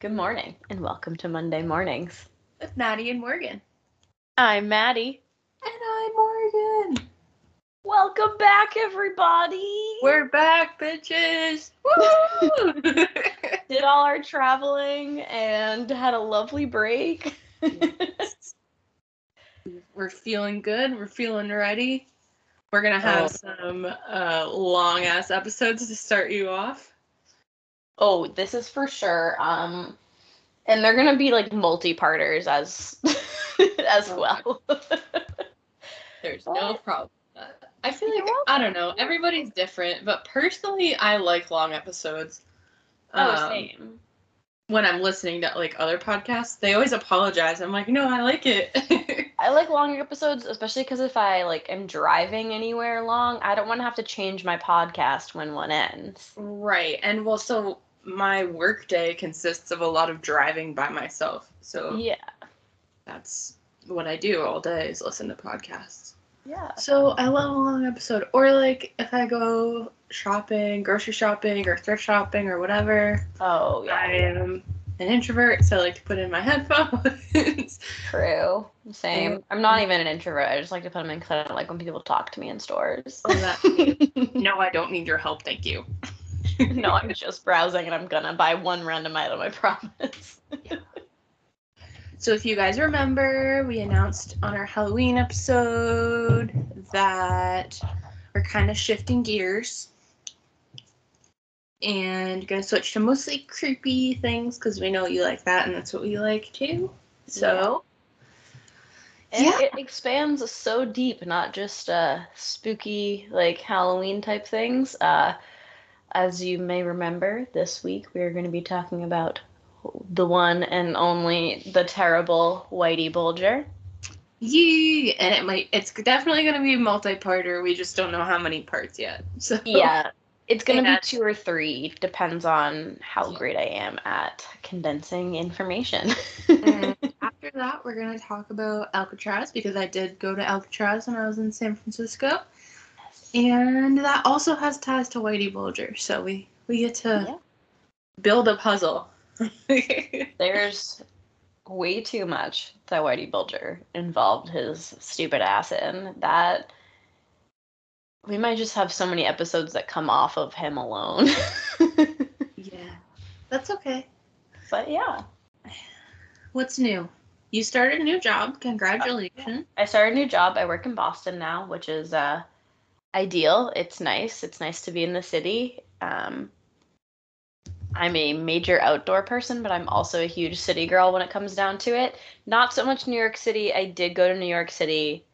Good morning and welcome to Monday Mornings. with Maddie and Morgan. I'm Maddie. And I'm Morgan. Welcome back, everybody. We're back, bitches. Woo! did all our traveling and had a lovely break. We're feeling good. We're feeling ready. We're gonna have Oh. some uh, long ass episodes to start you off. Oh, this is for sure. Um, and they're gonna be like multi-parters as as Oh. well. There's no problem. I feel like I don't know. Everybody's different, but personally, I like long episodes. oh, Um, same. when I'm listening to like other podcasts, they always apologize. I'm like, no, I like it. I like long episodes, especially because if I like am driving anywhere long, I don't want to have to change my podcast when one ends. right. And well, so my work day consists of a lot of driving by myself. So Yeah. that's what I do all day is listen to podcasts. Yeah. So I love a long episode. Or like if I go shopping, grocery shopping, or thrift shopping, or whatever. Oh yeah. I am an introvert, so I like to put in my headphones. True. Same. I'm not even an introvert. I just like to put them in because I don't like when people talk to me in stores. Oh, no, I don't need your help, thank you. no, I'm just browsing and I'm gonna buy one random item. I promise. So if you guys remember, we announced on our Halloween episode that we're kind of shifting gears and gonna switch to mostly creepy things because we know you like that and that's what we like too. So And Yeah. it expands so deep, not just uh, spooky like Halloween type things. Uh, as you may remember, this week we are going to be talking about the one and only the terrible Whitey Bulger. yeah, and it might it's definitely gonna be a multi-parter. We just don't know how many parts yet. So Yeah, it's going to be two or three. Depends on how Yeah. great I am at condensing information. and after that, we're gonna talk about Alcatraz because I did go to Alcatraz when I was in San Francisco. And that also has ties to Whitey Bulger, so we we get to Yeah. build a puzzle. There's way too much that Whitey Bulger involved his stupid ass in that we might just have so many episodes that come off of him alone. yeah, that's okay. but yeah, What's new? You started a new job. Congratulations. I started a new job. I work in Boston now, which is uh, ideal. It's nice. It's nice to be in the city. Um, I'm a major outdoor person, but I'm also a huge city girl when it comes down to it. Not so much New York City. I did go to New York City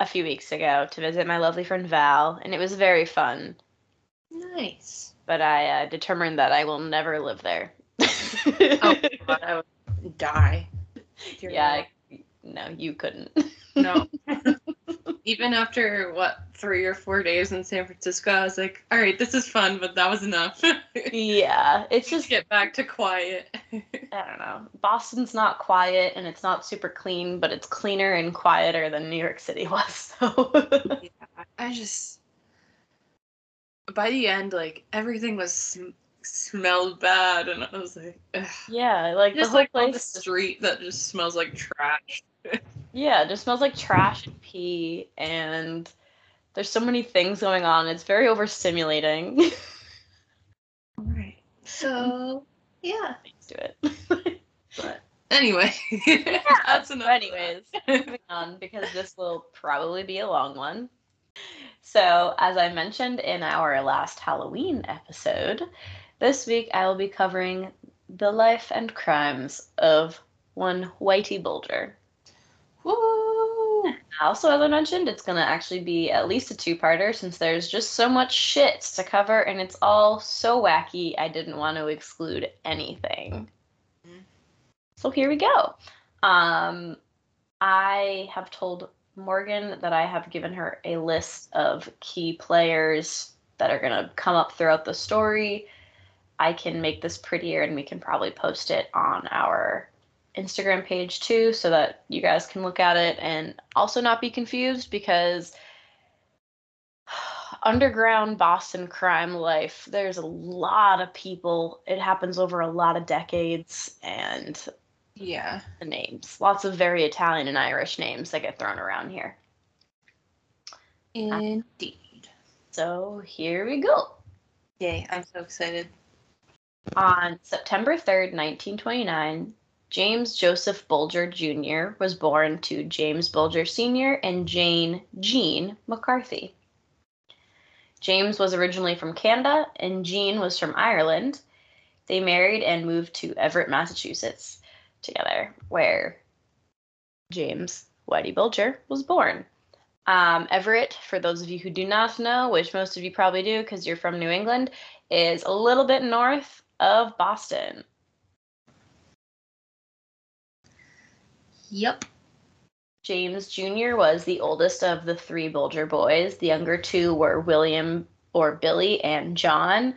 a few weeks ago to visit my lovely friend Val, and it was very fun. Nice. But I uh, determined that I will never live there. Oh, God, I would die. Yeah, I, no, you couldn't. No. Even after what three or four days in San Francisco, I was like, "All right, this is fun, but that was enough." yeah, it's Just get back to quiet. I don't know. Boston's not quiet and it's not super clean, but it's cleaner and quieter than New York City was. So I just by the end, like everything was sm- smelled bad, and I was like, Ugh. yeah, like the just whole like on the place. street that just smells like trash. Yeah, it just smells like trash and pee, and there's so many things going on. It's very overstimulating. All right. So yeah, Thanks to it. but anyway, that's enough. anyways, moving on because this will probably be a long one. So, as I mentioned in our last Halloween episode, this week I will be covering the life and crimes of one Whitey Bulger. Woo! Also, as I mentioned, it's going to actually be at least a two parter since there's just so much shit to cover and it's all so wacky, I didn't want to exclude anything. Mhm. So here we go. Um, I have told Morgan that I have given her a list of key players that are going to come up throughout the story. I can make this prettier and we can probably post it on our Instagram page too so that you guys can look at it and also not be confused because underground Boston crime life. There's a lot of people. It happens over a lot of decades, and Yeah. the names. Lots of very Italian and Irish names that get thrown around here. Indeed. So here we go. Yay, I'm so excited. On September 3rd, 1929, James Joseph Bulger Jr. was born to James Bulger Sr. and Jane Jean McCarthy. James was originally from Canada and Jean was from Ireland. They married and moved to Everett, Massachusetts together, where James Whitey Bulger was born. Um, Everett, for those of you who do not know, which most of you probably do because you're from New England, is a little bit north of Boston. Yep. James Jr. was the oldest of the three Bulger boys. The younger two were William or Billy and John.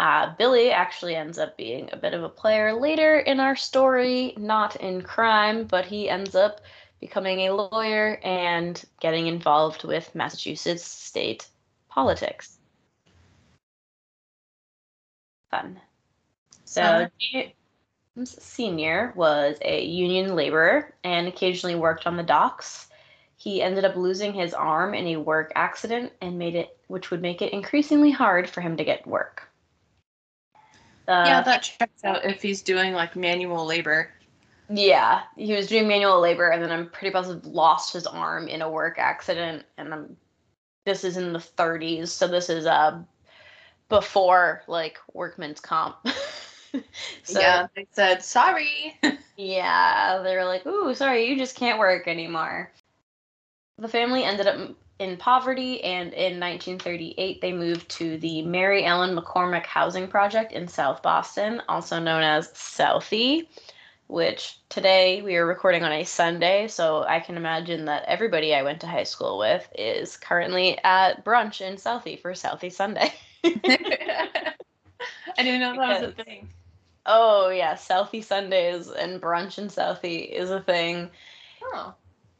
Uh, Billy actually ends up being a bit of a player later in our story, not in crime, but he ends up becoming a lawyer and getting involved with Massachusetts state politics. Fun. So, Fun. Sr. was a union laborer and occasionally worked on the docks. He ended up losing his arm in a work accident and made it which would make it increasingly hard for him to get work. Uh, yeah, that checks out if he's doing like manual labor. yeah, he was doing manual labor and then I'm pretty positive lost his arm in a work accident and I'm this is in the 30s, so this is uh before like workman's comp. so yeah, they said sorry. Yeah, they were like, "Ooh, sorry, you just can't work anymore." The family ended up in poverty, and in 1938, they moved to the Mary Ellen McCormick Housing Project in South Boston, also known as Southie. Which today we are recording on a Sunday, so I can imagine that everybody I went to high school with is currently at brunch in Southie for Southie Sunday. I didn't know that was a thing. Oh yeah, Southie Sundays and brunch in Southie is a thing. Oh.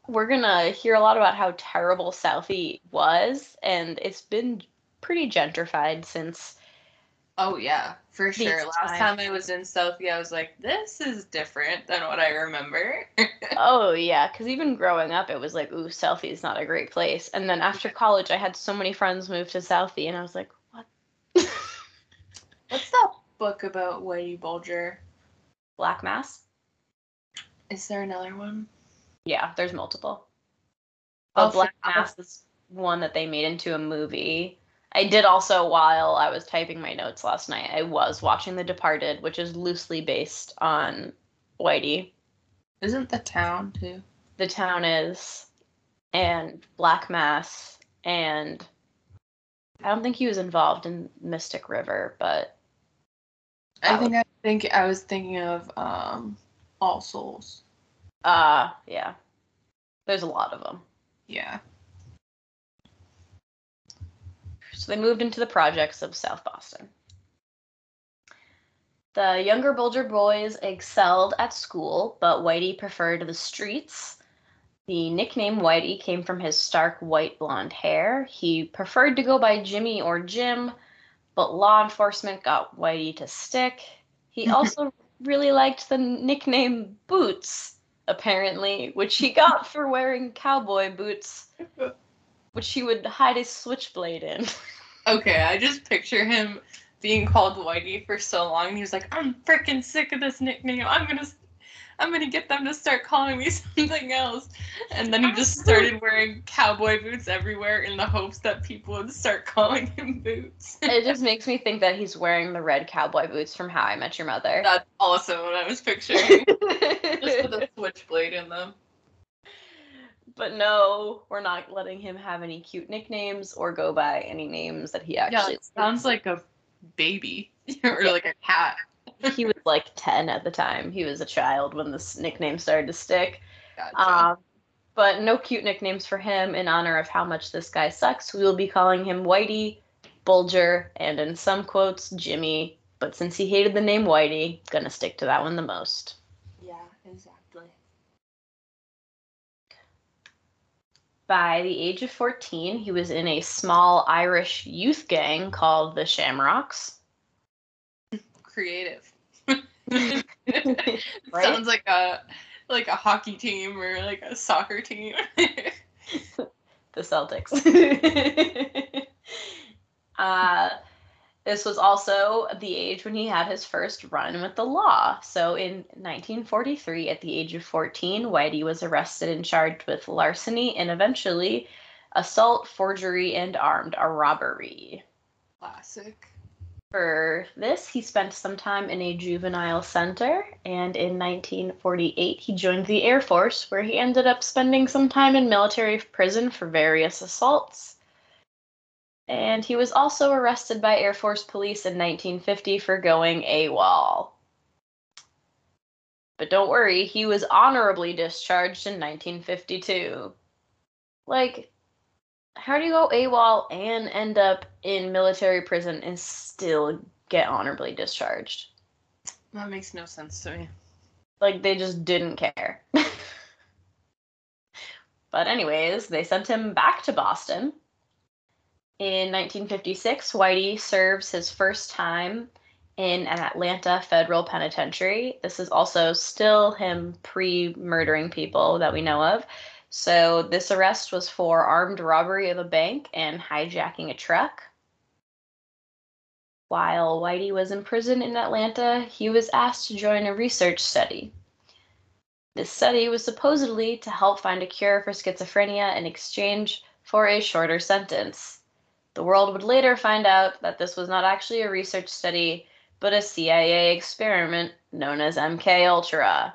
we're gonna hear a lot about how terrible Southie was, and it's been pretty gentrified since. Oh yeah, for sure. Last time I was in Southie, I was like, this is different than what I remember. Oh yeah, because even growing up, it was like, ooh, Southie's not a great place. And then after college, I had so many friends move to Southie, and I was like, what? What's that book about Whitey Bulger? Black Mass? Is there another one? Yeah, there's multiple. Oh, Black Mass is one that they made into a movie. I did also, while I was typing my notes last night, I was watching The Departed, which is loosely based on Whitey. Isn't the town too? the town is and Black Mass and I don't think he was involved in Mystic River, but I think I think I was thinking of um All Souls. uh yeah. There's a lot of them. Yeah. So they moved into the projects of South Boston. The younger Bulger boys excelled at school, but Whitey preferred the streets. The nickname Whitey came from his stark white blonde hair. He preferred to go by Jimmy or Jim, but law enforcement got Whitey to stick. He also really liked the nickname Boots, apparently, which he got for wearing cowboy boots, which he would hide his switchblade in. Okay, I just picture him being called Whitey for so long. and He was like, "I'm freaking sick of this nickname. I'm gonna, I'm gonna get them to start calling me something else." And then he just started wearing cowboy boots everywhere in the hopes that people would start calling him Boots. it just makes me think that he's wearing the red cowboy boots from How I Met Your Mother. That's also what I was picturing. just with a switchblade in them. but no, we're not letting him have any cute nicknames or go by any names that he Yeah, actually. it sounds like a baby or like a cat. he was like ten at the time. He was a child when this nickname started to stick. Gotcha. Um, but no cute nicknames for him in honor of how much this guy sucks. We will be calling him Whitey, Bulger, and in some quotes, Jimmy. But since he hated the name Whitey, gonna stick to that one the most. yeah, exactly. By the age of 14, he was in a small Irish youth gang called the Shamrocks. Creative. Right? Sounds like a like a hockey team or like a soccer team. the Celtics. uh, this was also the age when he had his first run with the law. So in 1943, at the age of 14, Whitey was arrested and charged with larceny and eventually assault, forgery, and armed a robbery. Classic. For this, he spent some time in a juvenile center, and in 1948, he joined the Air Force, where he ended up spending some time in military prison for various assaults. And he was also arrested by Air Force police in 1950 for going AWOL. But don't worry, he was honorably discharged in 1952. Like, how do you go AWOL and end up in military prison and still get honorably discharged? That makes no sense to me. Like, they just didn't care. but, anyways, they sent him back to Boston. In 1956, Whitey serves his first time in an Atlanta federal penitentiary. This is also still him pre murdering people that we know of. So this arrest was for armed robbery of a bank and hijacking a truck. While Whitey was in prison in Atlanta, he was asked to join a research study. This study was supposedly to help find a cure for schizophrenia in exchange for a shorter sentence. The world would later find out that this was not actually a research study, but a CIA experiment known as MK Ultra.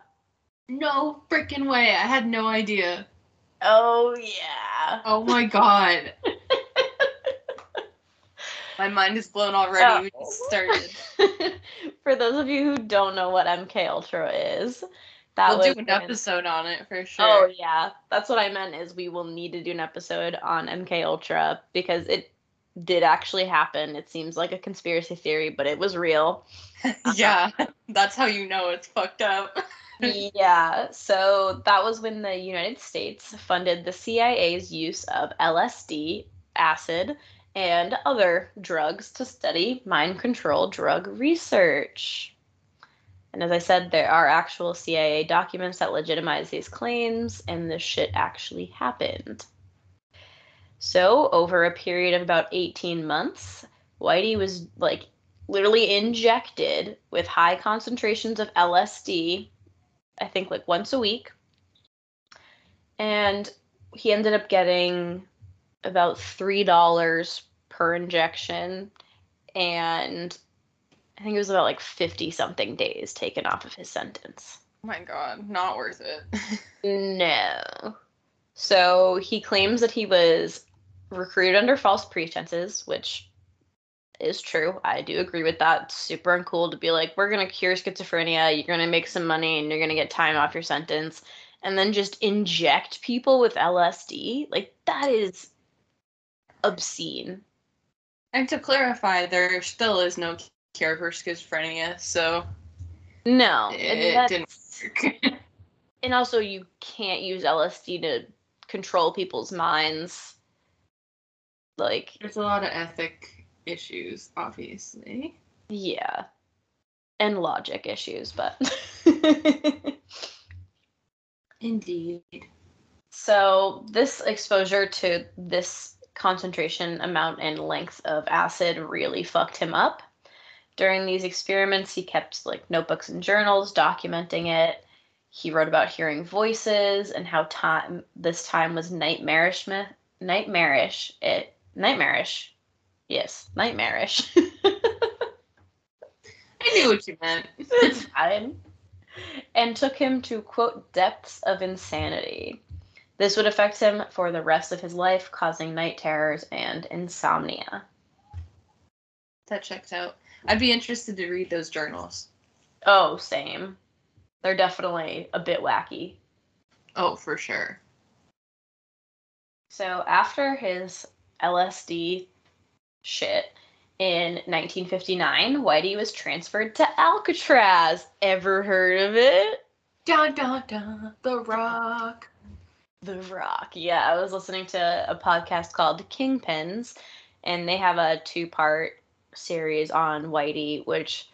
No freaking way. I had no idea. Oh yeah. Oh my god. My mind is blown already. We just oh. started. For those of you who don't know what MK Ultra is, that we'll do an when- episode on it for sure. Oh yeah, that's what I meant. Is we will need to do an episode on MK Ultra because it did actually happen. It seems like a conspiracy theory, but it was real. yeah, that's how you know it's fucked up. yeah, so that was when the United States funded the CIA's use of LSD, acid, and other drugs to study mind control drug research. And as I said, there are actual CIA documents that legitimize these claims, and this shit actually happened. So, over a period of about 18 months, Whitey was like literally injected with high concentrations of LSD, I think like once a week. And he ended up getting about $3 per injection. And I think it was about like 50 something days taken off of his sentence. Oh my god, not worth it. No. So he claims that he was recruited under false pretenses, which is true. I do agree with that. It's super uncool to be like, we're going to cure schizophrenia, you're going to make some money, and you're going to get time off your sentence, and then just inject people with LSD. Like, that is obscene. and to clarify, there still is no cure for schizophrenia, so No. it, it didn't work. and also, you can't use LSD to control people's minds. Like, There's a lot of ethic issues, obviously. Yeah. And logic issues, but. Indeed. so, this exposure to this concentration amount and length of acid really fucked him up. During these experiments, he kept like notebooks and journals documenting it. He wrote about hearing voices and how time this time was nightmarish nightmarish it nightmarish. Yes, nightmarish. I knew what you meant. it's fine. And took him to, quote, depths of insanity. This would affect him for the rest of his life, causing night terrors and insomnia. that checks out. I'd be interested to read those journals. Oh, same. They're definitely a bit wacky. Oh, for sure. So, after his LSD shit in 1959, Whitey was transferred to Alcatraz. Ever heard of it? Dun dun dun. The Rock. The Rock. Yeah, I was listening to a podcast called Kingpins, and they have a two part series on Whitey, which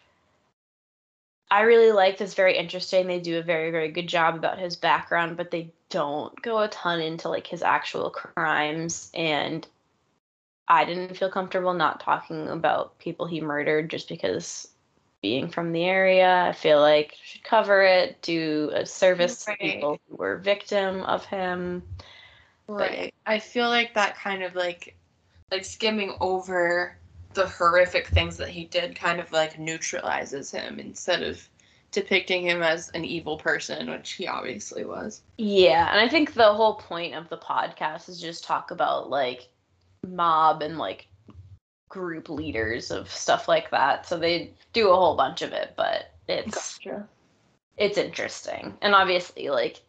I really like. It's very interesting. They do a very, very good job about his background, but they don't go a ton into like his actual crimes. And I didn't feel comfortable not talking about people he murdered just because being from the area, I feel like should cover it, do a service right. to people who were victim of him. Right. But, I feel like that kind of like like skimming over the horrific things that he did kind of like neutralizes him instead of depicting him as an evil person, which he obviously was. Yeah, and I think the whole point of the podcast is just talk about like mob and like group leaders of stuff like that. So they do a whole bunch of it, but it's gotcha. it's interesting. And obviously like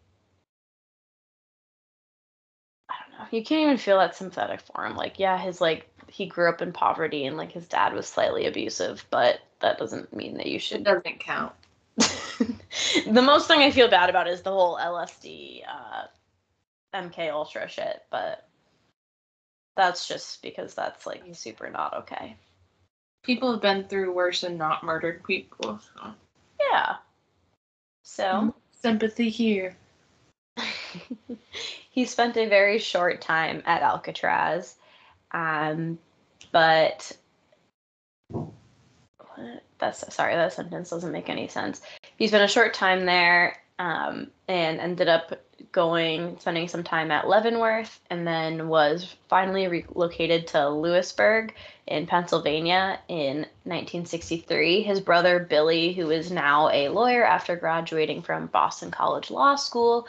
I don't know, you can't even feel that sympathetic for him. Like, yeah, his like he grew up in poverty and like his dad was slightly abusive, but that doesn't mean that you should It doesn't count. the most thing I feel bad about is the whole LSD uh MK Ultra shit, but that's just because that's like super not okay. People have been through worse and not murdered people. So. Yeah. So sympathy here. he spent a very short time at Alcatraz, um, but that's sorry that sentence doesn't make any sense. He spent a short time there um, and ended up going, spending some time at Leavenworth, and then was finally relocated to Lewisburg in Pennsylvania in 1963. His brother Billy, who is now a lawyer after graduating from Boston College Law School,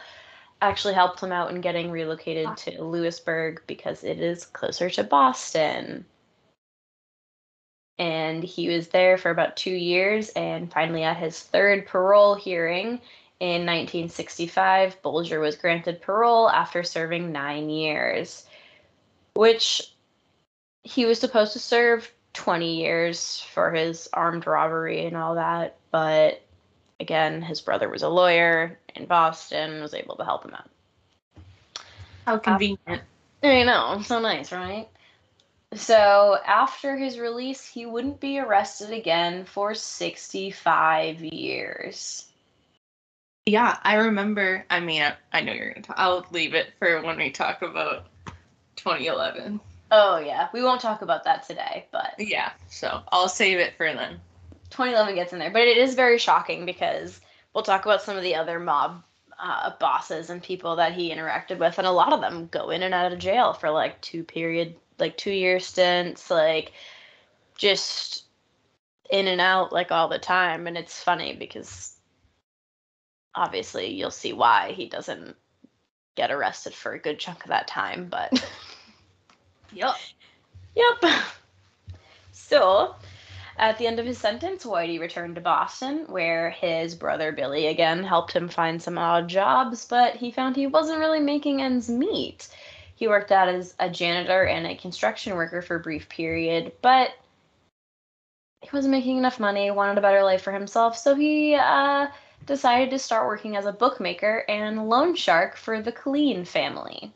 actually helped him out in getting relocated to Lewisburg because it is closer to Boston. And he was there for about two years, and finally, at his third parole hearing, in 1965, Bulger was granted parole after serving nine years, which he was supposed to serve 20 years for his armed robbery and all that. But again, his brother was a lawyer in Boston, was able to help him out. How convenient. I know, so nice, right? So after his release, he wouldn't be arrested again for 65 years. Yeah, I remember. I mean, I, I know you're gonna talk. I'll leave it for when we talk about 2011. Oh yeah, we won't talk about that today, but yeah. So I'll save it for then. 2011 gets in there, but it is very shocking because we'll talk about some of the other mob uh, bosses and people that he interacted with, and a lot of them go in and out of jail for like two period, like two year stints, like just in and out like all the time, and it's funny because obviously you'll see why he doesn't get arrested for a good chunk of that time, but Yep. Yep. So, at the end of his sentence, Whitey returned to Boston, where his brother Billy again helped him find some odd jobs, but he found he wasn't really making ends meet. He worked out as a janitor and a construction worker for a brief period, but he wasn't making enough money, wanted a better life for himself, so he uh, decided to start working as a bookmaker and loan shark for the Killeen family.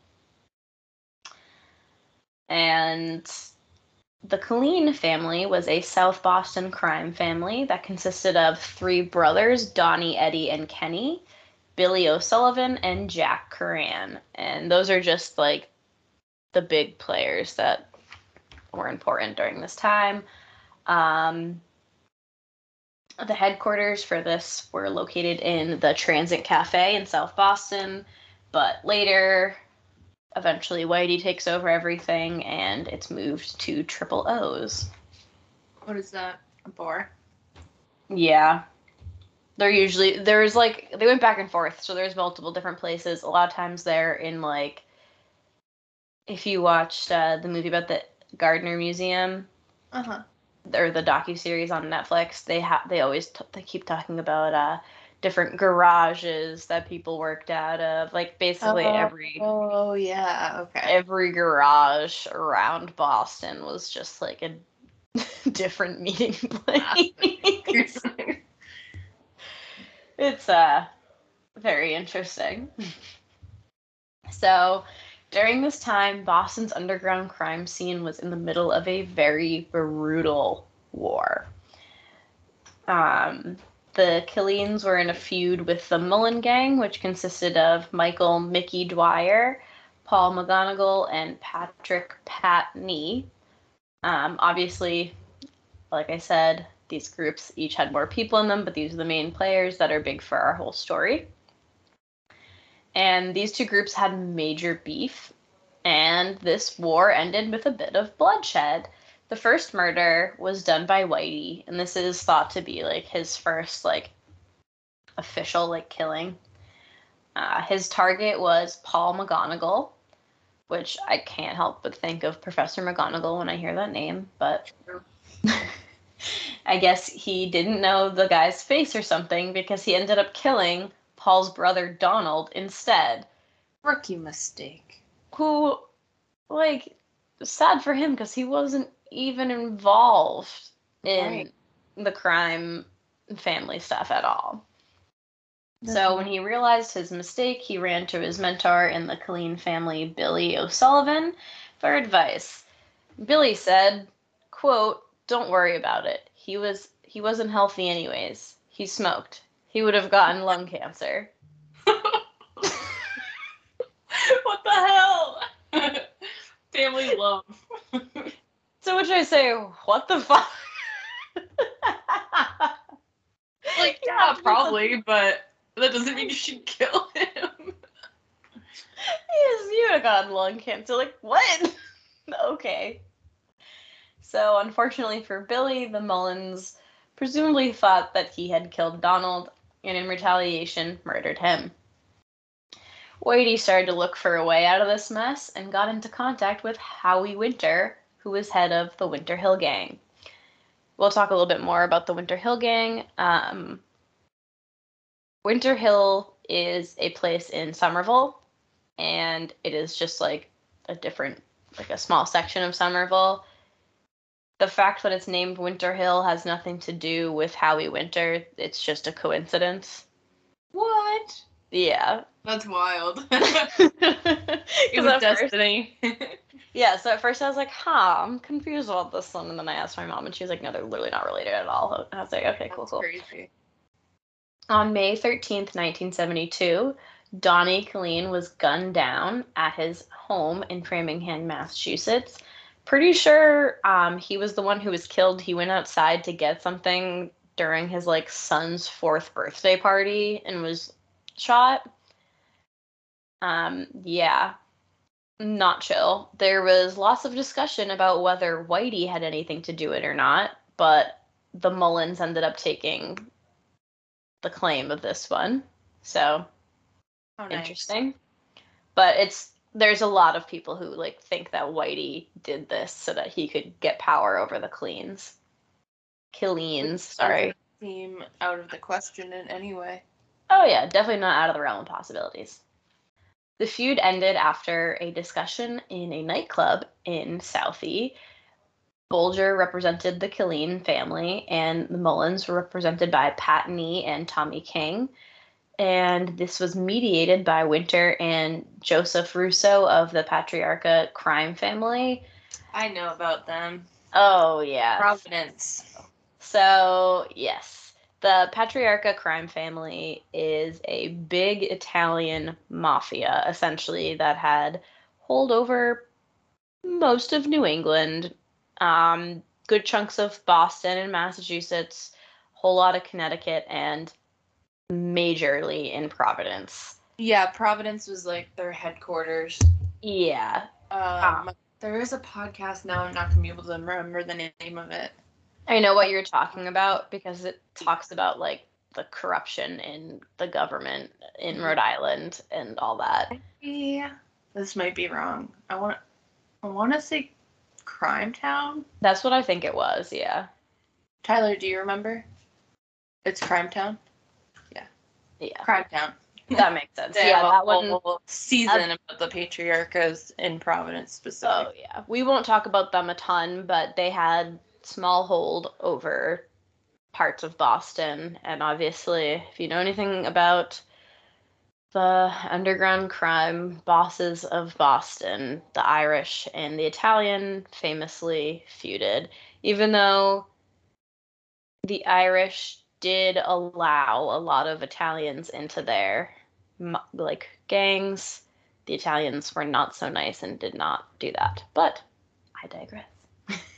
And the Killeen family was a South Boston crime family that consisted of three brothers, Donnie, Eddie, and Kenny, Billy O'Sullivan, and Jack Curran. And those are just like the big players that were important during this time. Um, the headquarters for this were located in the Transit Cafe in South Boston, but later, eventually, Whitey takes over everything and it's moved to Triple O's. What is that? A bar? Yeah. They're usually, there's like, they went back and forth, so there's multiple different places. A lot of times they're in like, if you watched uh, the movie about the Gardner Museum, uh huh or the docu series on Netflix, they have they always t- they keep talking about uh different garages that people worked out of, like basically oh, every oh yeah okay every garage around Boston was just like a different meeting place. it's uh very interesting. So, during this time, Boston's underground crime scene was in the middle of a very brutal war. Um, the Killeens were in a feud with the Mullen Gang, which consisted of Michael Mickey Dwyer, Paul McGonagle, and Patrick Pat Nee. Um, obviously, like I said, these groups each had more people in them, but these are the main players that are big for our whole story. And these two groups had major beef, and this war ended with a bit of bloodshed. The first murder was done by Whitey, and this is thought to be like his first like official like killing. Uh, his target was Paul McGonagle, which I can't help but think of Professor McGonagall when I hear that name, but I guess he didn't know the guy's face or something because he ended up killing Paul's brother Donald instead. Rookie mistake. Who, like, sad for him because he wasn't even involved in Right. the crime family stuff at all. So when he realized his mistake, he ran to his mentor in the Killeen family, Billy O'Sullivan, for advice. Billy said, quote, "Don't worry about it. He was he wasn't healthy anyways. He smoked. He would have gotten lung cancer." what the hell? Family love. To which I say, "What the fuck?" like, yeah, probably, but that doesn't mean you should kill him. Yes, you would have gotten lung cancer. Like, what? okay. So, unfortunately for Billy, the Mullins presumably thought that he had killed Donald and, in retaliation, murdered him. Whitey started to look for a way out of this mess and got into contact with Howie Winter, who was head of the Winter Hill Gang. We'll talk a little bit more about the Winter Hill Gang. Um, Winter Hill is a place in Somerville, and it is just like a different, like a small section of Somerville. The fact that it's named Winter Hill has nothing to do with Howie Winter. It's just a coincidence. What? Yeah. That's wild. it was destiny. yeah, so at first I was like, huh, I'm confused about this one. And then I asked my mom, and she was like, no, they're literally not related at all. I was like, okay, cool, That's cool. crazy. On May 13th, 1972, Donnie Killeen was gunned down at his home in Framingham, Massachusetts. Pretty sure um, he was the one who was killed. He went outside to get something during his like son's fourth birthday party and was shot. Um, yeah, not chill. There was lots of discussion about whether Whitey had anything to do with it or not, but the Mullins ended up taking the claim of this one. So Oh, nice. interesting. But it's there's a lot of people who like think that Whitey did this so that he could get power over the Cleans. Killeens, sorry. Seem out of the question in any way. Oh yeah, definitely not out of the realm of possibilities. The feud ended after a discussion in a nightclub in Southie. Bulger represented the Killeen family, and the Mullins were represented by Pat Nee and Tommy King. And this was mediated by Winter and Joseph Russo of the Patriarca crime family. I know about them. Oh, yeah. Providence. So, yes, the Patriarca crime family is a big Italian mafia, essentially, that had hold over most of New England, um, good chunks of Boston and Massachusetts, a whole lot of Connecticut, and majorly in Providence. Yeah, Providence was like their headquarters. Yeah. Um, there is a podcast now. I'm not gonna be able to remember the name of it. I know what you're talking about because it talks about like the corruption in the government in Rhode Island and all that. Yeah, this might be wrong. I want, I want to say, Crime Town. That's what I think it was, yeah. Tyler, do you remember? It's Crime Town. Yeah. Crime Town. That makes sense. They yeah, that one whole season about the Patriarcas in Providence Oh specifically. yeah. We won't talk about them a ton, but they had small hold over parts of Boston and obviously if you know anything about the underground crime bosses of Boston, the Irish and the Italian, famously feuded, even though the Irish did allow a lot of Italians into their like gangs. The Italians were not so nice and did not do that. But I digress.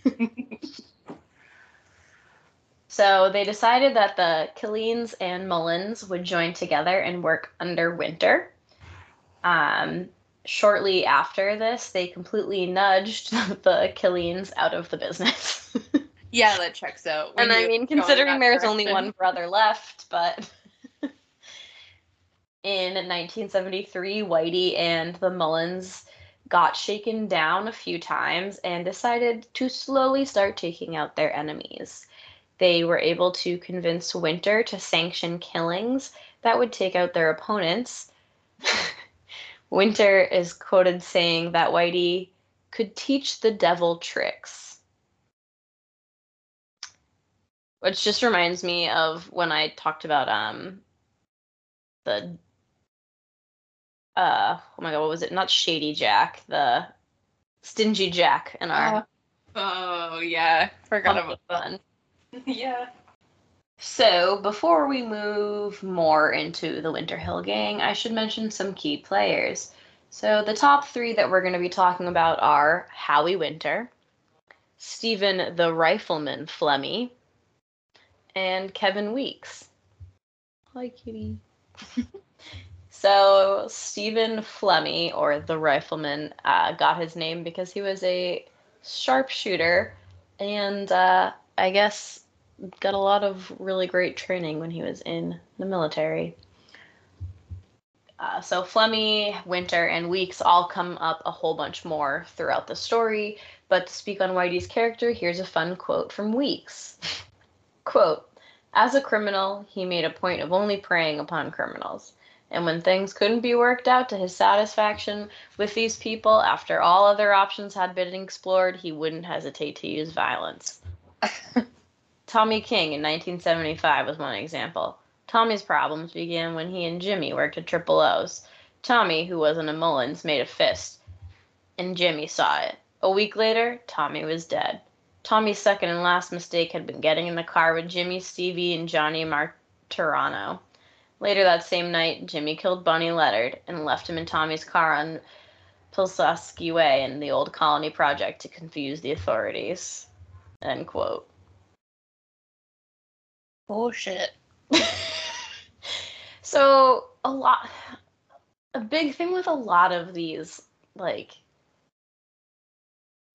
so they decided that the Killeens and Mullins would join together and work under Winter. Um, shortly after this, they completely nudged the Killeens out of the business. yeah, that checks out. and I mean, considering there's only one brother left, but in 1973, Whitey and the Mullins got shaken down a few times and decided to slowly start taking out their enemies. They were able to convince Winter to sanction killings that would take out their opponents. Winter is quoted saying that Whitey could teach the devil tricks. Which just reminds me of when I talked about um the uh oh my god, what was it? Not Shady Jack, the Stingy Jack in our uh, Oh yeah. Forgot about fun. yeah. So, before we move more into the Winter Hill Gang, I should mention some key players. So, the top three that we're going to be talking about are Howie Winter, Stephen the Rifleman Flemmi, and Kevin Weeks. Hi, kitty. So Stephen Flemmi, or the rifleman, uh, got his name because he was a sharpshooter, and uh, I guess got a lot of really great training when he was in the military. Uh, so Flemmi, Winter, and Weeks all come up a whole bunch more throughout the story. But to speak on Whitey's character, here's a fun quote from Weeks. quote, as a criminal, he made a point of only preying upon criminals and when things couldn't be worked out to his satisfaction with these people after all other options had been explored, he wouldn't hesitate to use violence. Tommy King in 1975 was one example. Tommy's problems began when he and Jimmy worked at Triple O's. Tommy, who wasn't a Mullins, made a fist, and Jimmy saw it. A week later, Tommy was dead. Tommy's second and last mistake had been getting in the car with Jimmy, Stevie, and Johnny Martorano. Later that same night, Jimmy killed Bunny Leonard and left him in Tommy's car on Pulaski Way in the old colony project to confuse the authorities. End quote. Bullshit. so a lot a big thing with a lot of these like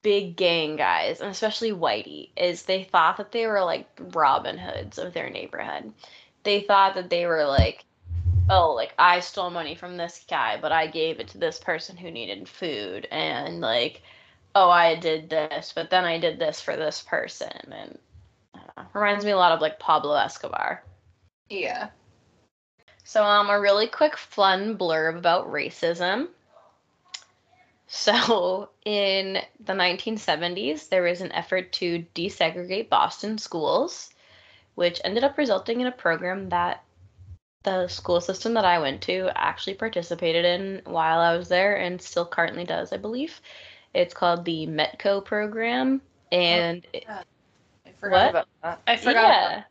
big gang guys, and especially Whitey, is they thought that they were like Robin Hoods of their neighborhood they thought that they were like, oh, like I stole money from this guy, but I gave it to this person who needed food, and like, oh, I did this, but then I did this for this person, and uh, reminds me a lot of like Pablo Escobar. Yeah. So, um, a really quick fun blurb about racism. So, in the 1970s, there was an effort to desegregate Boston schools which ended up resulting in a program that the school system that I went to actually participated in while I was there and still currently does, I believe. It's called the METCO program. And oh, yeah. I forgot what? about that. I forgot. Yeah.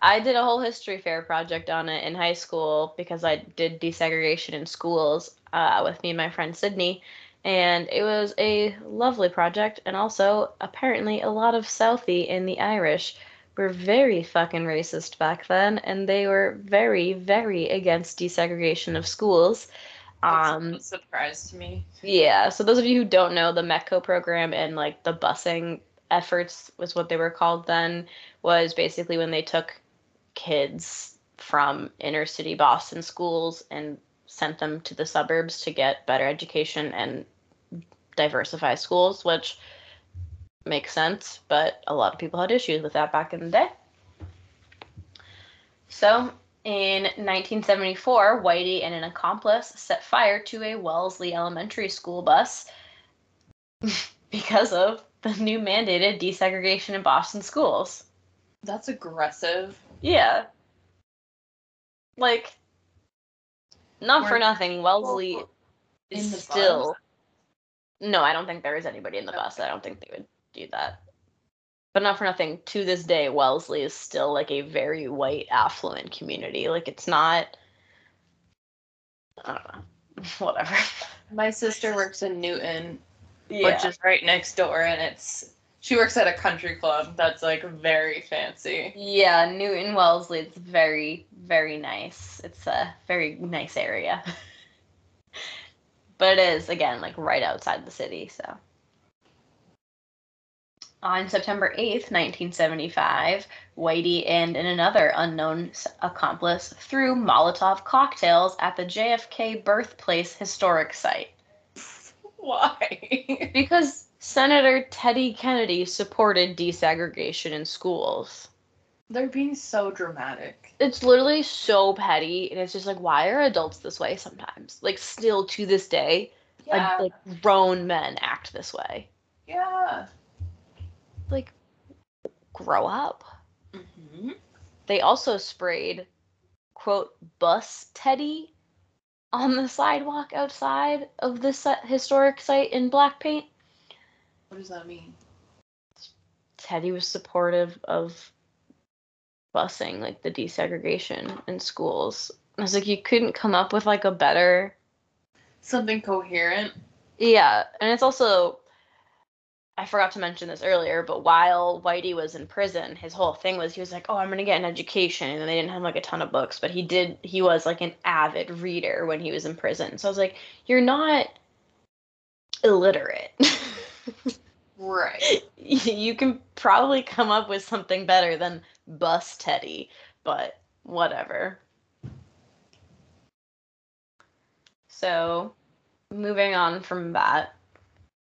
I did a whole history fair project on it in high school because I did desegregation in schools uh, with me and my friend Sydney. And it was a lovely project, and also apparently a lot of Southie in the Irish were very fucking racist back then, and they were very, very against desegregation of schools. Um, surprise to me. Yeah. So those of you who don't know, the METCO program and like the busing efforts was what they were called then. Was basically when they took kids from inner city Boston schools and sent them to the suburbs to get better education and diversify schools, which makes sense, but a lot of people had issues with that back in the day. So, in 1974, Whitey and an accomplice set fire to a Wellesley Elementary School bus because of the new mandated desegregation in Boston schools. That's aggressive. Yeah. Like, Not for nothing, Wellesley is still. No, I don't think there is anybody in the bus. I don't think they would do that. But not for nothing, to this day, Wellesley is still like a very white, affluent community. Like it's not. I don't know. Whatever. My sister works in Newton, Yeah. which is right next door, and it's she works at a country club that's like very fancy. Yeah, Newton Wellesley. It's very, very nice. It's a very nice area. but it is, again, like right outside the city, so. On September 8th, 1975, Whitey and another unknown accomplice threw Molotov cocktails at the JFK birthplace historic site. Why? Because Senator Teddy Kennedy supported desegregation in schools. They're being so dramatic. it's literally so petty and it's just like why are adults this way sometimes like still to this day Yeah. ad- like grown men act this way yeah. like grow up hmm they also sprayed quote bus teddy on the sidewalk outside of this historic site in black paint What does that mean? teddy was supportive of busing like the desegregation in schools i was like you couldn't come up with like a better Something coherent. Yeah, and it's also I forgot to mention this earlier, but while Whitey was in prison, his whole thing was he was like, "Oh, I'm gonna get an education," and they didn't have like a ton of books, but he did. He was like an avid reader when he was in prison. So I was like, "You're not illiterate. Right. you can probably come up with something better than bus Teddy, but whatever." So, moving on from that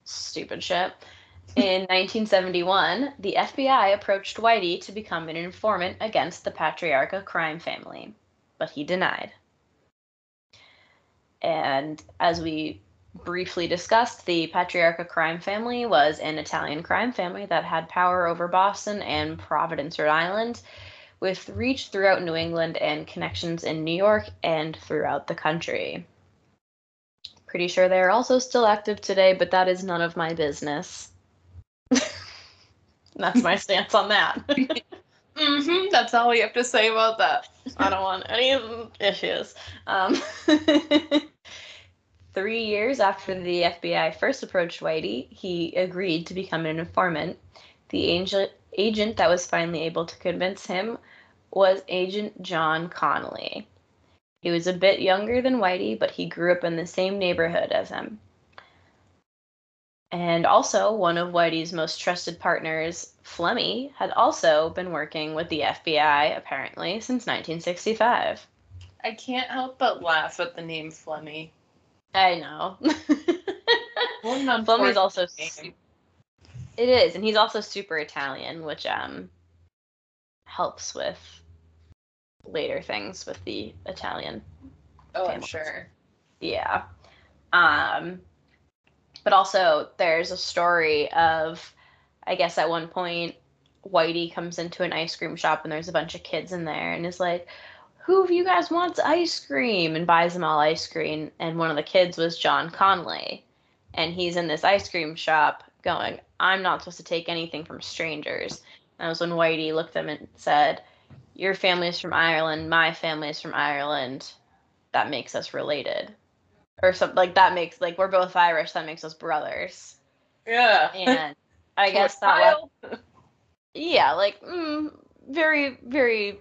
stupid shit. In 1971, the FBI approached Whitey to become an informant against the Patriarca crime family, but he denied. And as we briefly discussed, the Patriarca crime family was an Italian crime family that had power over Boston and Providence, Rhode Island, with reach throughout New England and connections in New York and throughout the country. Pretty sure they are also still active today, but that is none of my business. That's my stance on that. hmm That's all we have to say about that. I don't want any issues. Um, three years after the FBI first approached Whitey, he agreed to become an informant. The agent, agent that was finally able to convince him was Agent John Connolly. He was a bit younger than Whitey, but he grew up in the same neighborhood as him. And also, one of Whitey's most trusted partners, Flemmi, had also been working with the FBI apparently since 1965. I can't help but laugh at the name Flemmi. I know. What an Flemmi's unfortunate also it is, and he's also super Italian, which um helps with later things with the Italian Oh, I'm sure. Yeah. Um, but also, there's a story of, I guess at one point, Whitey comes into an ice cream shop and there's a bunch of kids in there and is like, Who of you guys wants ice cream? and buys them all ice cream. And one of the kids was John Connolly. And he's in this ice cream shop going, I'm not supposed to take anything from strangers. And that was when Whitey looked at him and said, Your family's from Ireland, my family's from Ireland that makes us related or something like that makes like we're both irish that makes us brothers Yeah. and i guess that was, yeah like mm, very very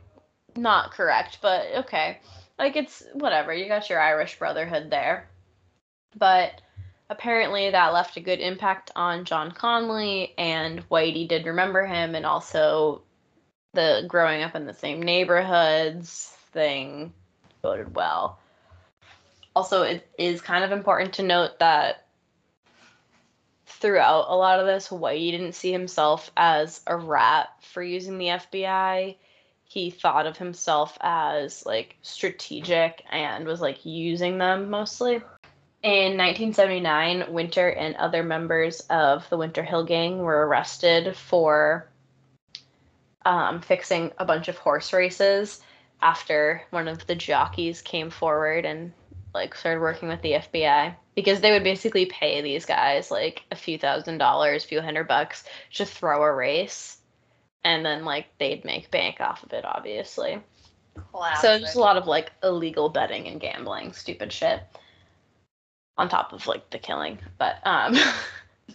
not correct but okay. Like it's whatever you got your irish brotherhood there. But apparently that left a good impact on john connolly and whitey did remember him and also the growing up in the same neighborhoods thing boded well. Also it is kind of important to note that throughout a lot of this whitey didn't see himself as a rat for using the fbi he thought of himself as like strategic and was like using them mostly. In 1979 winter and other members of the winter hill gang were arrested for um, fixing a bunch of horse races after one of the jockeys came forward and like started working with the FBI because they would basically pay these guys like a few thousand dollars, a few hundred bucks to throw a race, and then like they'd make bank off of it, obviously. Classic. So just a lot of like illegal betting and gambling, stupid shit. On top of like the killing, but um.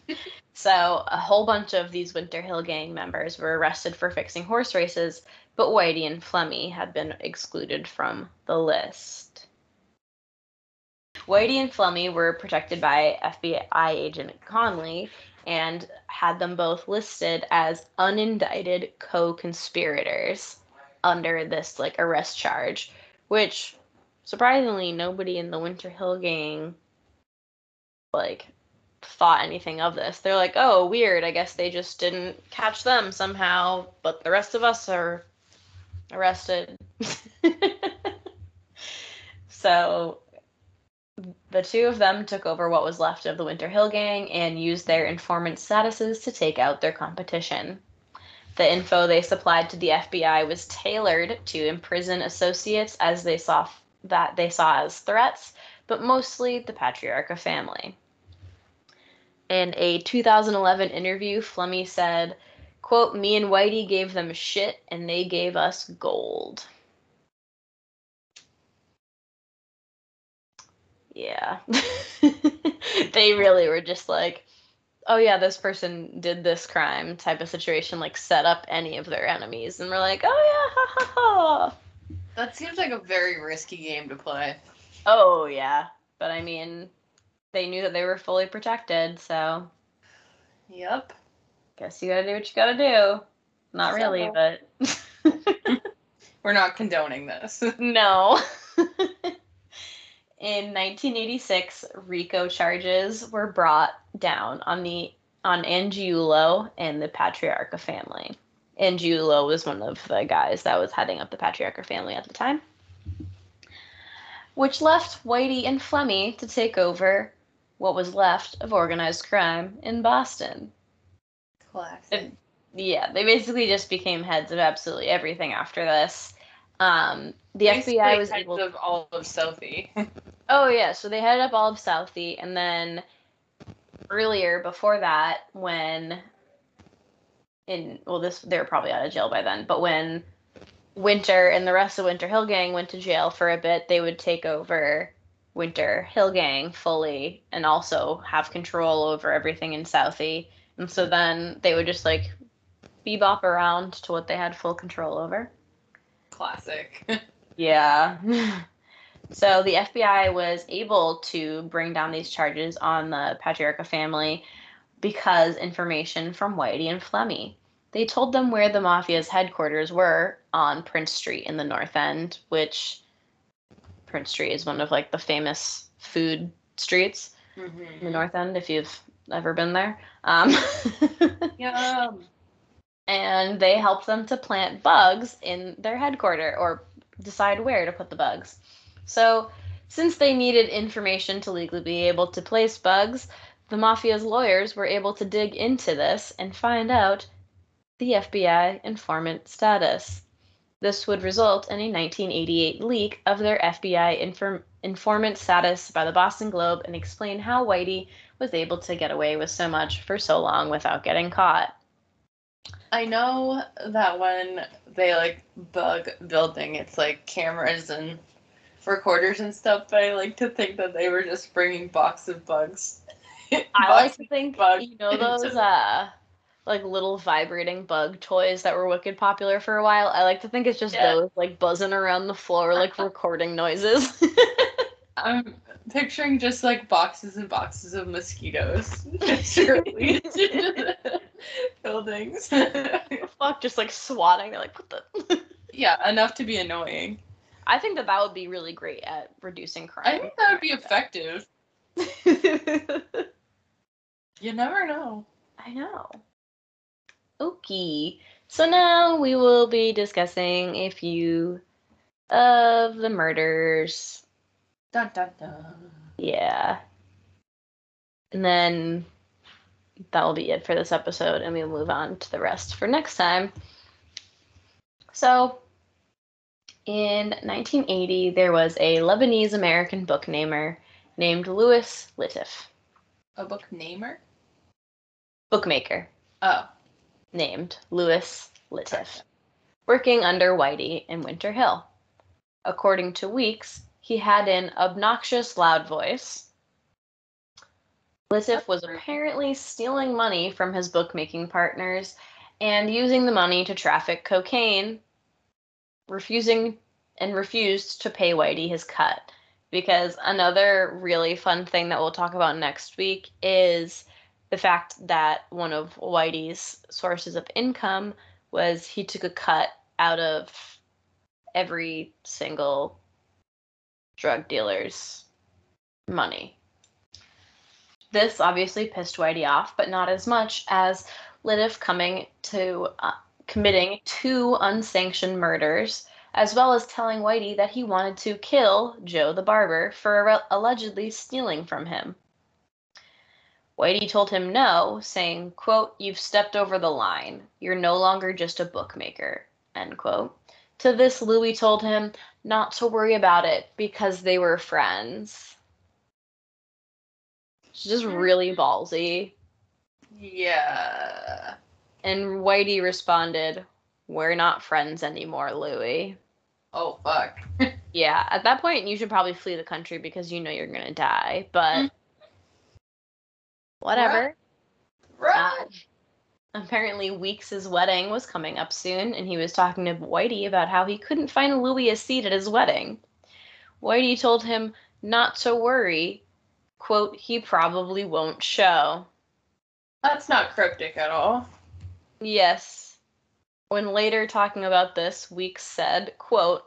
so a whole bunch of these Winter Hill Gang members were arrested for fixing horse races, but Whitey and Flemmi had been excluded from the list. Whitey and Flemmi were protected by FBI agent Connolly and had them both listed as unindicted co-conspirators under this like arrest charge, which surprisingly nobody in the Winter Hill gang like thought anything of this. They're like, "Oh, weird. I guess they just didn't catch them somehow, but the rest of us are arrested." so the two of them took over what was left of the Winter Hill gang and used their informant statuses to take out their competition. The info they supplied to the FBI was tailored to imprison associates as they saw that they saw as threats, but mostly the Patriarca family. In a 2011 interview, Flemmi said, quote, me and Whitey gave them shit and they gave us gold. Yeah. they really were just like, oh yeah, this person did this crime type of situation, like set up any of their enemies. And we're like, oh yeah, ha ha ha. that seems like a very risky game to play. Oh yeah. But I mean, they knew that they were fully protected, so Yep. guess you gotta do what you gotta do. Not really, but We're not condoning this. no. In 1986, RICO charges were brought down on the on Angiulo and the Patriarca family. Angiulo was one of the guys that was heading up the Patriarca family at the time, which left Whitey and Flemmi to take over what was left of organized crime in Boston. Classic. Yeah, they basically just became heads of absolutely everything after this. Um, the Basically FBI was able. of all of Southie. Oh yeah, so they headed up all of Southie, and then earlier before that, when in well, this they were probably out of jail by then, but when Winter and the rest of Winter Hill Gang went to jail for a bit, they would take over Winter Hill Gang fully and also have control over everything in Southie. And so then they would just like bebop around to what they had full control over. Classic. Yeah. so the FBI was able to bring down these charges on the Patriarca family because information from Whitey and Flemmi. They told them where the mafia's headquarters were on Prince Street in the North End, which Prince Street is one of like the famous food streets in the North End if you've ever been there. Um, Yum. and they helped them to plant bugs in their headquarters or decide where to put the bugs. So, since they needed information to legally be able to place bugs, the mafia's lawyers were able to dig into this and find out the FBI informant status. This would result in a 1988 leak of their FBI inform- informant status by the Boston Globe and explain how Whitey was able to get away with so much for so long without getting caught. I know that when they like bug building, it's like cameras and recorders and stuff, but I like to think that they were just bringing box of bugs. I like to think you know those uh like little vibrating bug toys that were wicked popular for a while. I like to think it's just Yeah. those like buzzing around the floor like recording noises. I'm picturing just like boxes and boxes of mosquitoes buildings. Fuck, just like swatting. They're like, what the? yeah, enough to be annoying. I think that that would be really great at reducing crime. I think that would be effective. You never know. I know. Okay. So now we will be discussing a few of the murders. Dun dun dun. Yeah. And then that will be it for this episode, and we'll move on to the rest for next time. So, In 1980, there was a Lebanese American book namer named Louis Litif. A book namer? Bookmaker. Oh. Named Louis Litif. Working under Whitey in Winter Hill. According to Weeks, he had an obnoxious, loud voice. Litif was apparently stealing money from his bookmaking partners and using the money to traffic cocaine, refusing and refused to pay Whitey his cut. Because another really fun thing that we'll talk about next week is the fact that one of Whitey's sources of income was he took a cut out of every single drug dealer's money. This obviously pissed Whitey off, but not as much as Litif coming to uh, committing two unsanctioned murders, as well as telling Whitey that he wanted to kill Joe the barber for allegedly stealing from him. Whitey told him no, saying, quote, You've stepped over the line. You're no longer just a bookmaker, end quote. To this, Louis told him not to worry about it because they were friends. It's just really ballsy. Yeah. And Whitey responded, We're not friends anymore, Louis. Oh, fuck. yeah, at that point, you should probably flee the country because you know you're going to die, but mm. whatever. Right. right. Apparently Weeks' wedding was coming up soon, and he was talking to Whitey about how he couldn't find Louis a seat at his wedding. Whitey told him not to worry, quote, he probably won't show. That's not cryptic at all. Yes. When later talking about this, Weeks said, quote,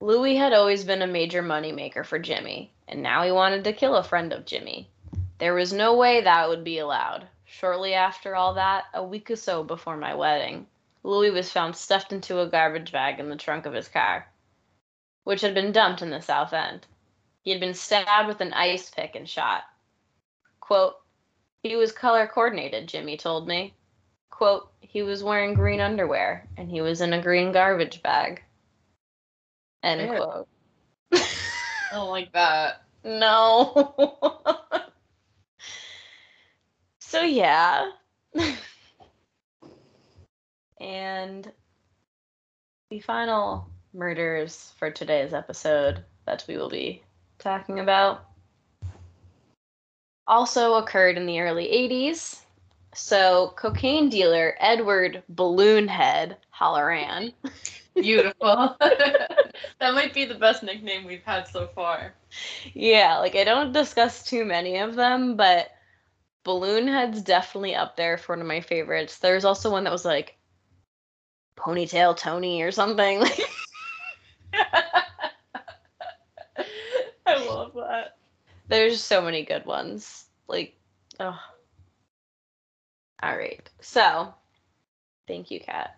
Louis had always been a major moneymaker for Jimmy, and now he wanted to kill a friend of Jimmy. There was no way that would be allowed. Shortly after all that, a week or so before my wedding, Louis was found stuffed into a garbage bag in the trunk of his car, which had been dumped in the South End. He had been stabbed with an ice pick and shot. Quote, he was color coordinated, Jimmy told me. Quote, he was wearing green underwear and he was in a green garbage bag. End Ew. quote. I don't like that. No. So yeah. and the final murders for today's episode that we will be talking about also occurred in the early 80s. So, cocaine dealer Edward Balloonhead Halloran. Beautiful. that might be the best nickname we've had so far. Yeah, like I don't discuss too many of them, but Balloonhead's definitely up there for one of my favorites. There's also one that was like Ponytail Tony or something. I love that. There's so many good ones. Like, oh. All right. So, thank you, Kat.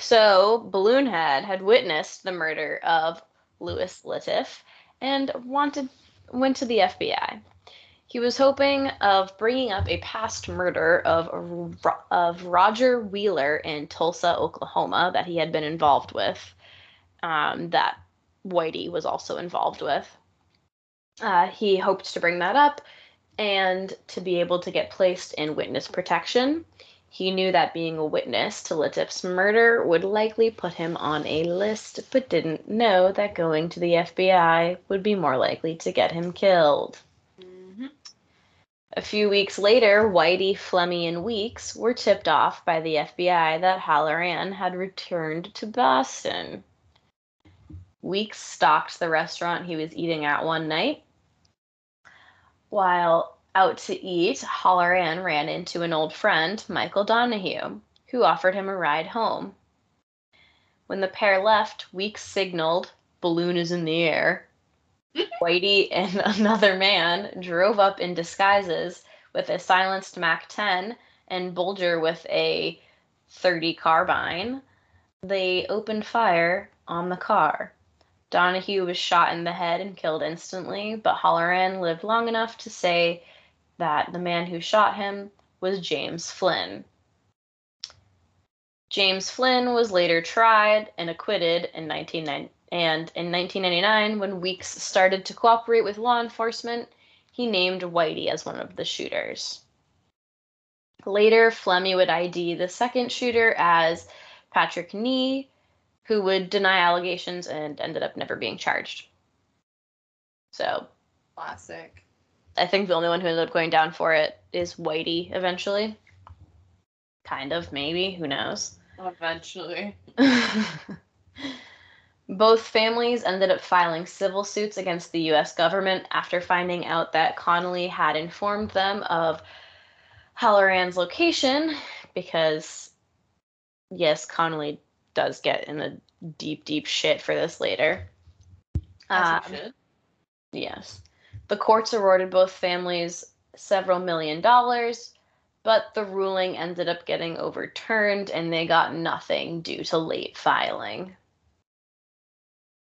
So, Balloonhead had witnessed the murder of Louis Litif and wanted went to the FBI. He was hoping of bringing up a past murder of of Roger Wheeler in Tulsa, Oklahoma, that he had been involved with. Um, that Whitey was also involved with. Uh, he hoped to bring that up and to be able to get placed in witness protection. He knew that being a witness to Litif's murder would likely put him on a list, but didn't know that going to the FBI would be more likely to get him killed. Mm-hmm. A few weeks later, Whitey, Flemmi, and Weeks were tipped off by the FBI that Halloran had returned to Boston. Weeks stalked the restaurant he was eating at one night, while out to eat, Halloran ran into an old friend, Michael Donahue, who offered him a ride home. When the pair left, Weeks signaled, Balloon is in the air. Whitey and another man drove up in disguises with a silenced MAC 10 and Bulger with a 30 carbine. They opened fire on the car. Donahue was shot in the head and killed instantly, but Halloran lived long enough to say that the man who shot him was James Flynn. James Flynn was later tried and acquitted in 1990, and in 1999, when Weeks started to cooperate with law enforcement, he named Whitey as one of the shooters. Later, Flemmi would ID the second shooter as Patrick Nee, who would deny allegations and ended up never being charged. So, Classic. I think the only one who ended up going down for it is Whitey eventually. Kind of, maybe. Who knows? Eventually. Both families ended up filing civil suits against the US government after finding out that Connolly had informed them of Halloran's location because, yes, Connolly does get in a deep, deep shit for this later. Um. Yes. The courts awarded both families several million dollars, but the ruling ended up getting overturned and they got nothing due to late filing.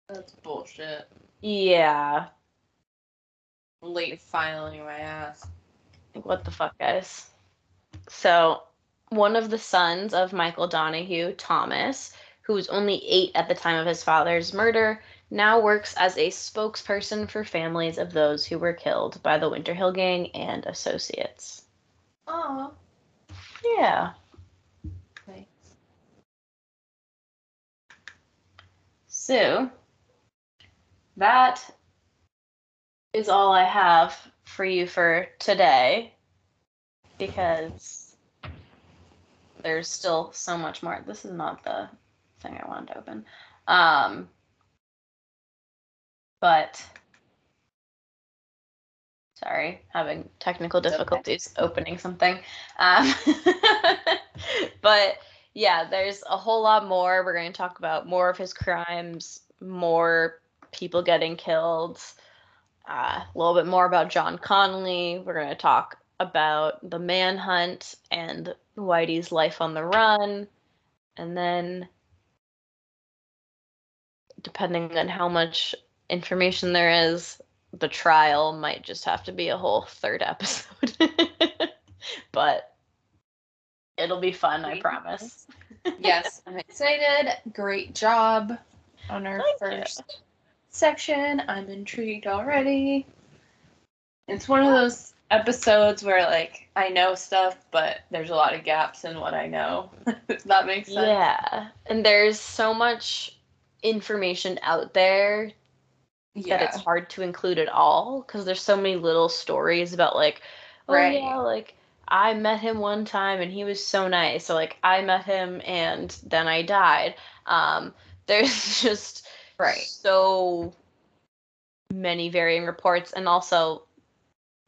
That's bullshit. Yeah. Late filing my ass. Like, what the fuck, guys? So, one of the sons of Michael Donahue, Thomas, who was only eight at the time of his father's murder, now works as a spokesperson for families of those who were killed by the Winter Hill Gang and associates. Oh. Yeah. Thanks. So, that is all I have for you for today because there's still so much more. This is not the thing I wanted to open. Um, but sorry, having technical It's okay. difficulties opening something. Um, but yeah, there's a whole lot more. We're going to talk about more of his crimes, more people getting killed, uh, a little bit more about John Connolly. We're going to talk about the manhunt and Whitey's life on the run. And then, depending on how much information there is, the trial might just have to be a whole third episode. but it'll be fun, I promise. yes, I'm excited. Great job on our Thank you. first section. I'm intrigued already. It's one of those episodes where like I know stuff, but there's a lot of gaps in what I know. That makes sense. Yeah. And there's so much information out there that it's hard to include at all because there's so many little stories about like oh Right. yeah like i met him one time and he was so nice so like i met him and then i died um there's just Right. so many varying reports and also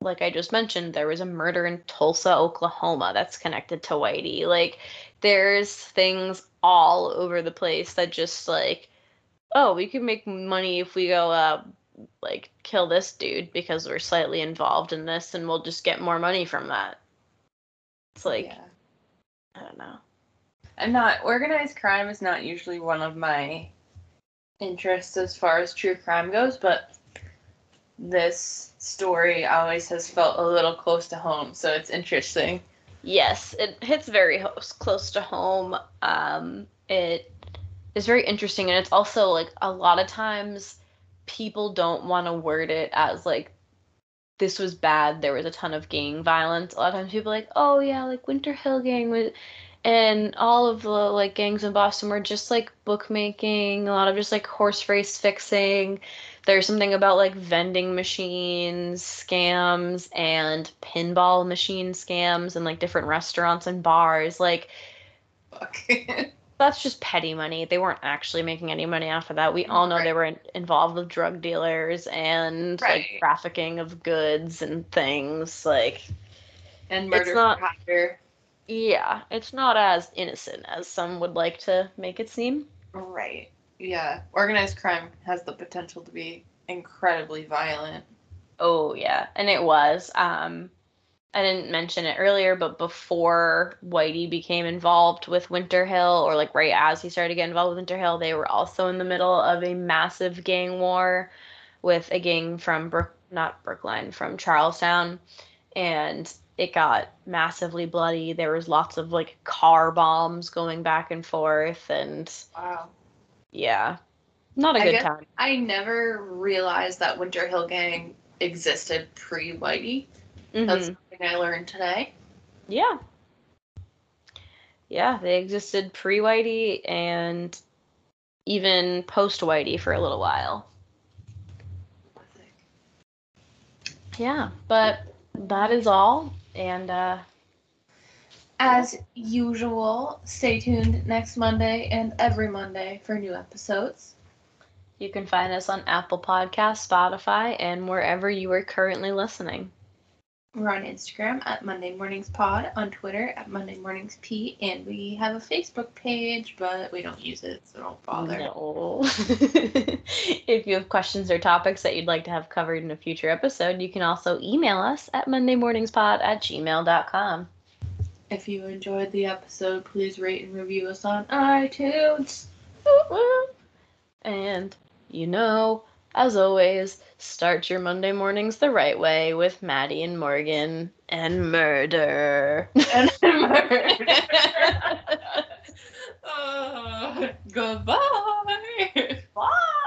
like i just mentioned there was a murder in tulsa oklahoma that's connected to whitey like there's things all over the place that just like oh we can make money if we go uh like kill this dude because we're slightly involved in this and we'll just get more money from that it's like yeah. i don't know I'm not organized crime is not usually one of my interests as far as true crime goes, but this story always has felt a little close to home, so it's interesting. Yes, it hits very close to home. Um, it is very interesting, and it's also like a lot of times people don't want to word it as like this was bad. There was a ton of gang violence. A lot of times people like, oh yeah, like Winter Hill Gang was, and all of the like gangs in Boston were just like bookmaking. A lot of just like horse race fixing. There's something about like vending machines scams and pinball machine scams and like different restaurants and bars. Like. that's just petty money. They weren't actually making any money off of that. We all know they were in- involved with drug dealers and Right. like trafficking of goods and things. Like and It's murder not- for hire. yeah, it's not as innocent as some would like to make it seem. Right. Yeah. Organized crime has the potential to be incredibly violent. Oh yeah, and it was. Um, I didn't mention it earlier, but before Whitey became involved with Winter Hill, or like right as he started to get involved with Winter Hill, they were also in the middle of a massive gang war with a gang from Brook, not Brookline, from Charlestown, and it got massively bloody. There was lots of like car bombs going back and forth, and Wow. yeah, not a I good time. I never realized that Winter Hill Gang existed pre Whitey. That's Mhm. something I learned today. Yeah. Yeah, they existed pre Whitey and even post Whitey for a little while. Yeah, but that is all. And uh, As usual, stay tuned next Monday and every Monday for new episodes. you can find us on Apple Podcasts, Spotify, and wherever you are currently listening. We're on Instagram at Monday Mornings Pod, on Twitter at Monday Mornings P, and we have a Facebook page, but we don't use it, so don't bother. No. if you have questions or topics that you'd like to have covered in a future episode, you can also email us at mondaymorningspod at gmail.com. If you enjoyed the episode, please rate and review us on iTunes. And, you know, as always, Start your Monday mornings the right way with Maddie and Morgan and murder. And murder. Uh, goodbye. Bye.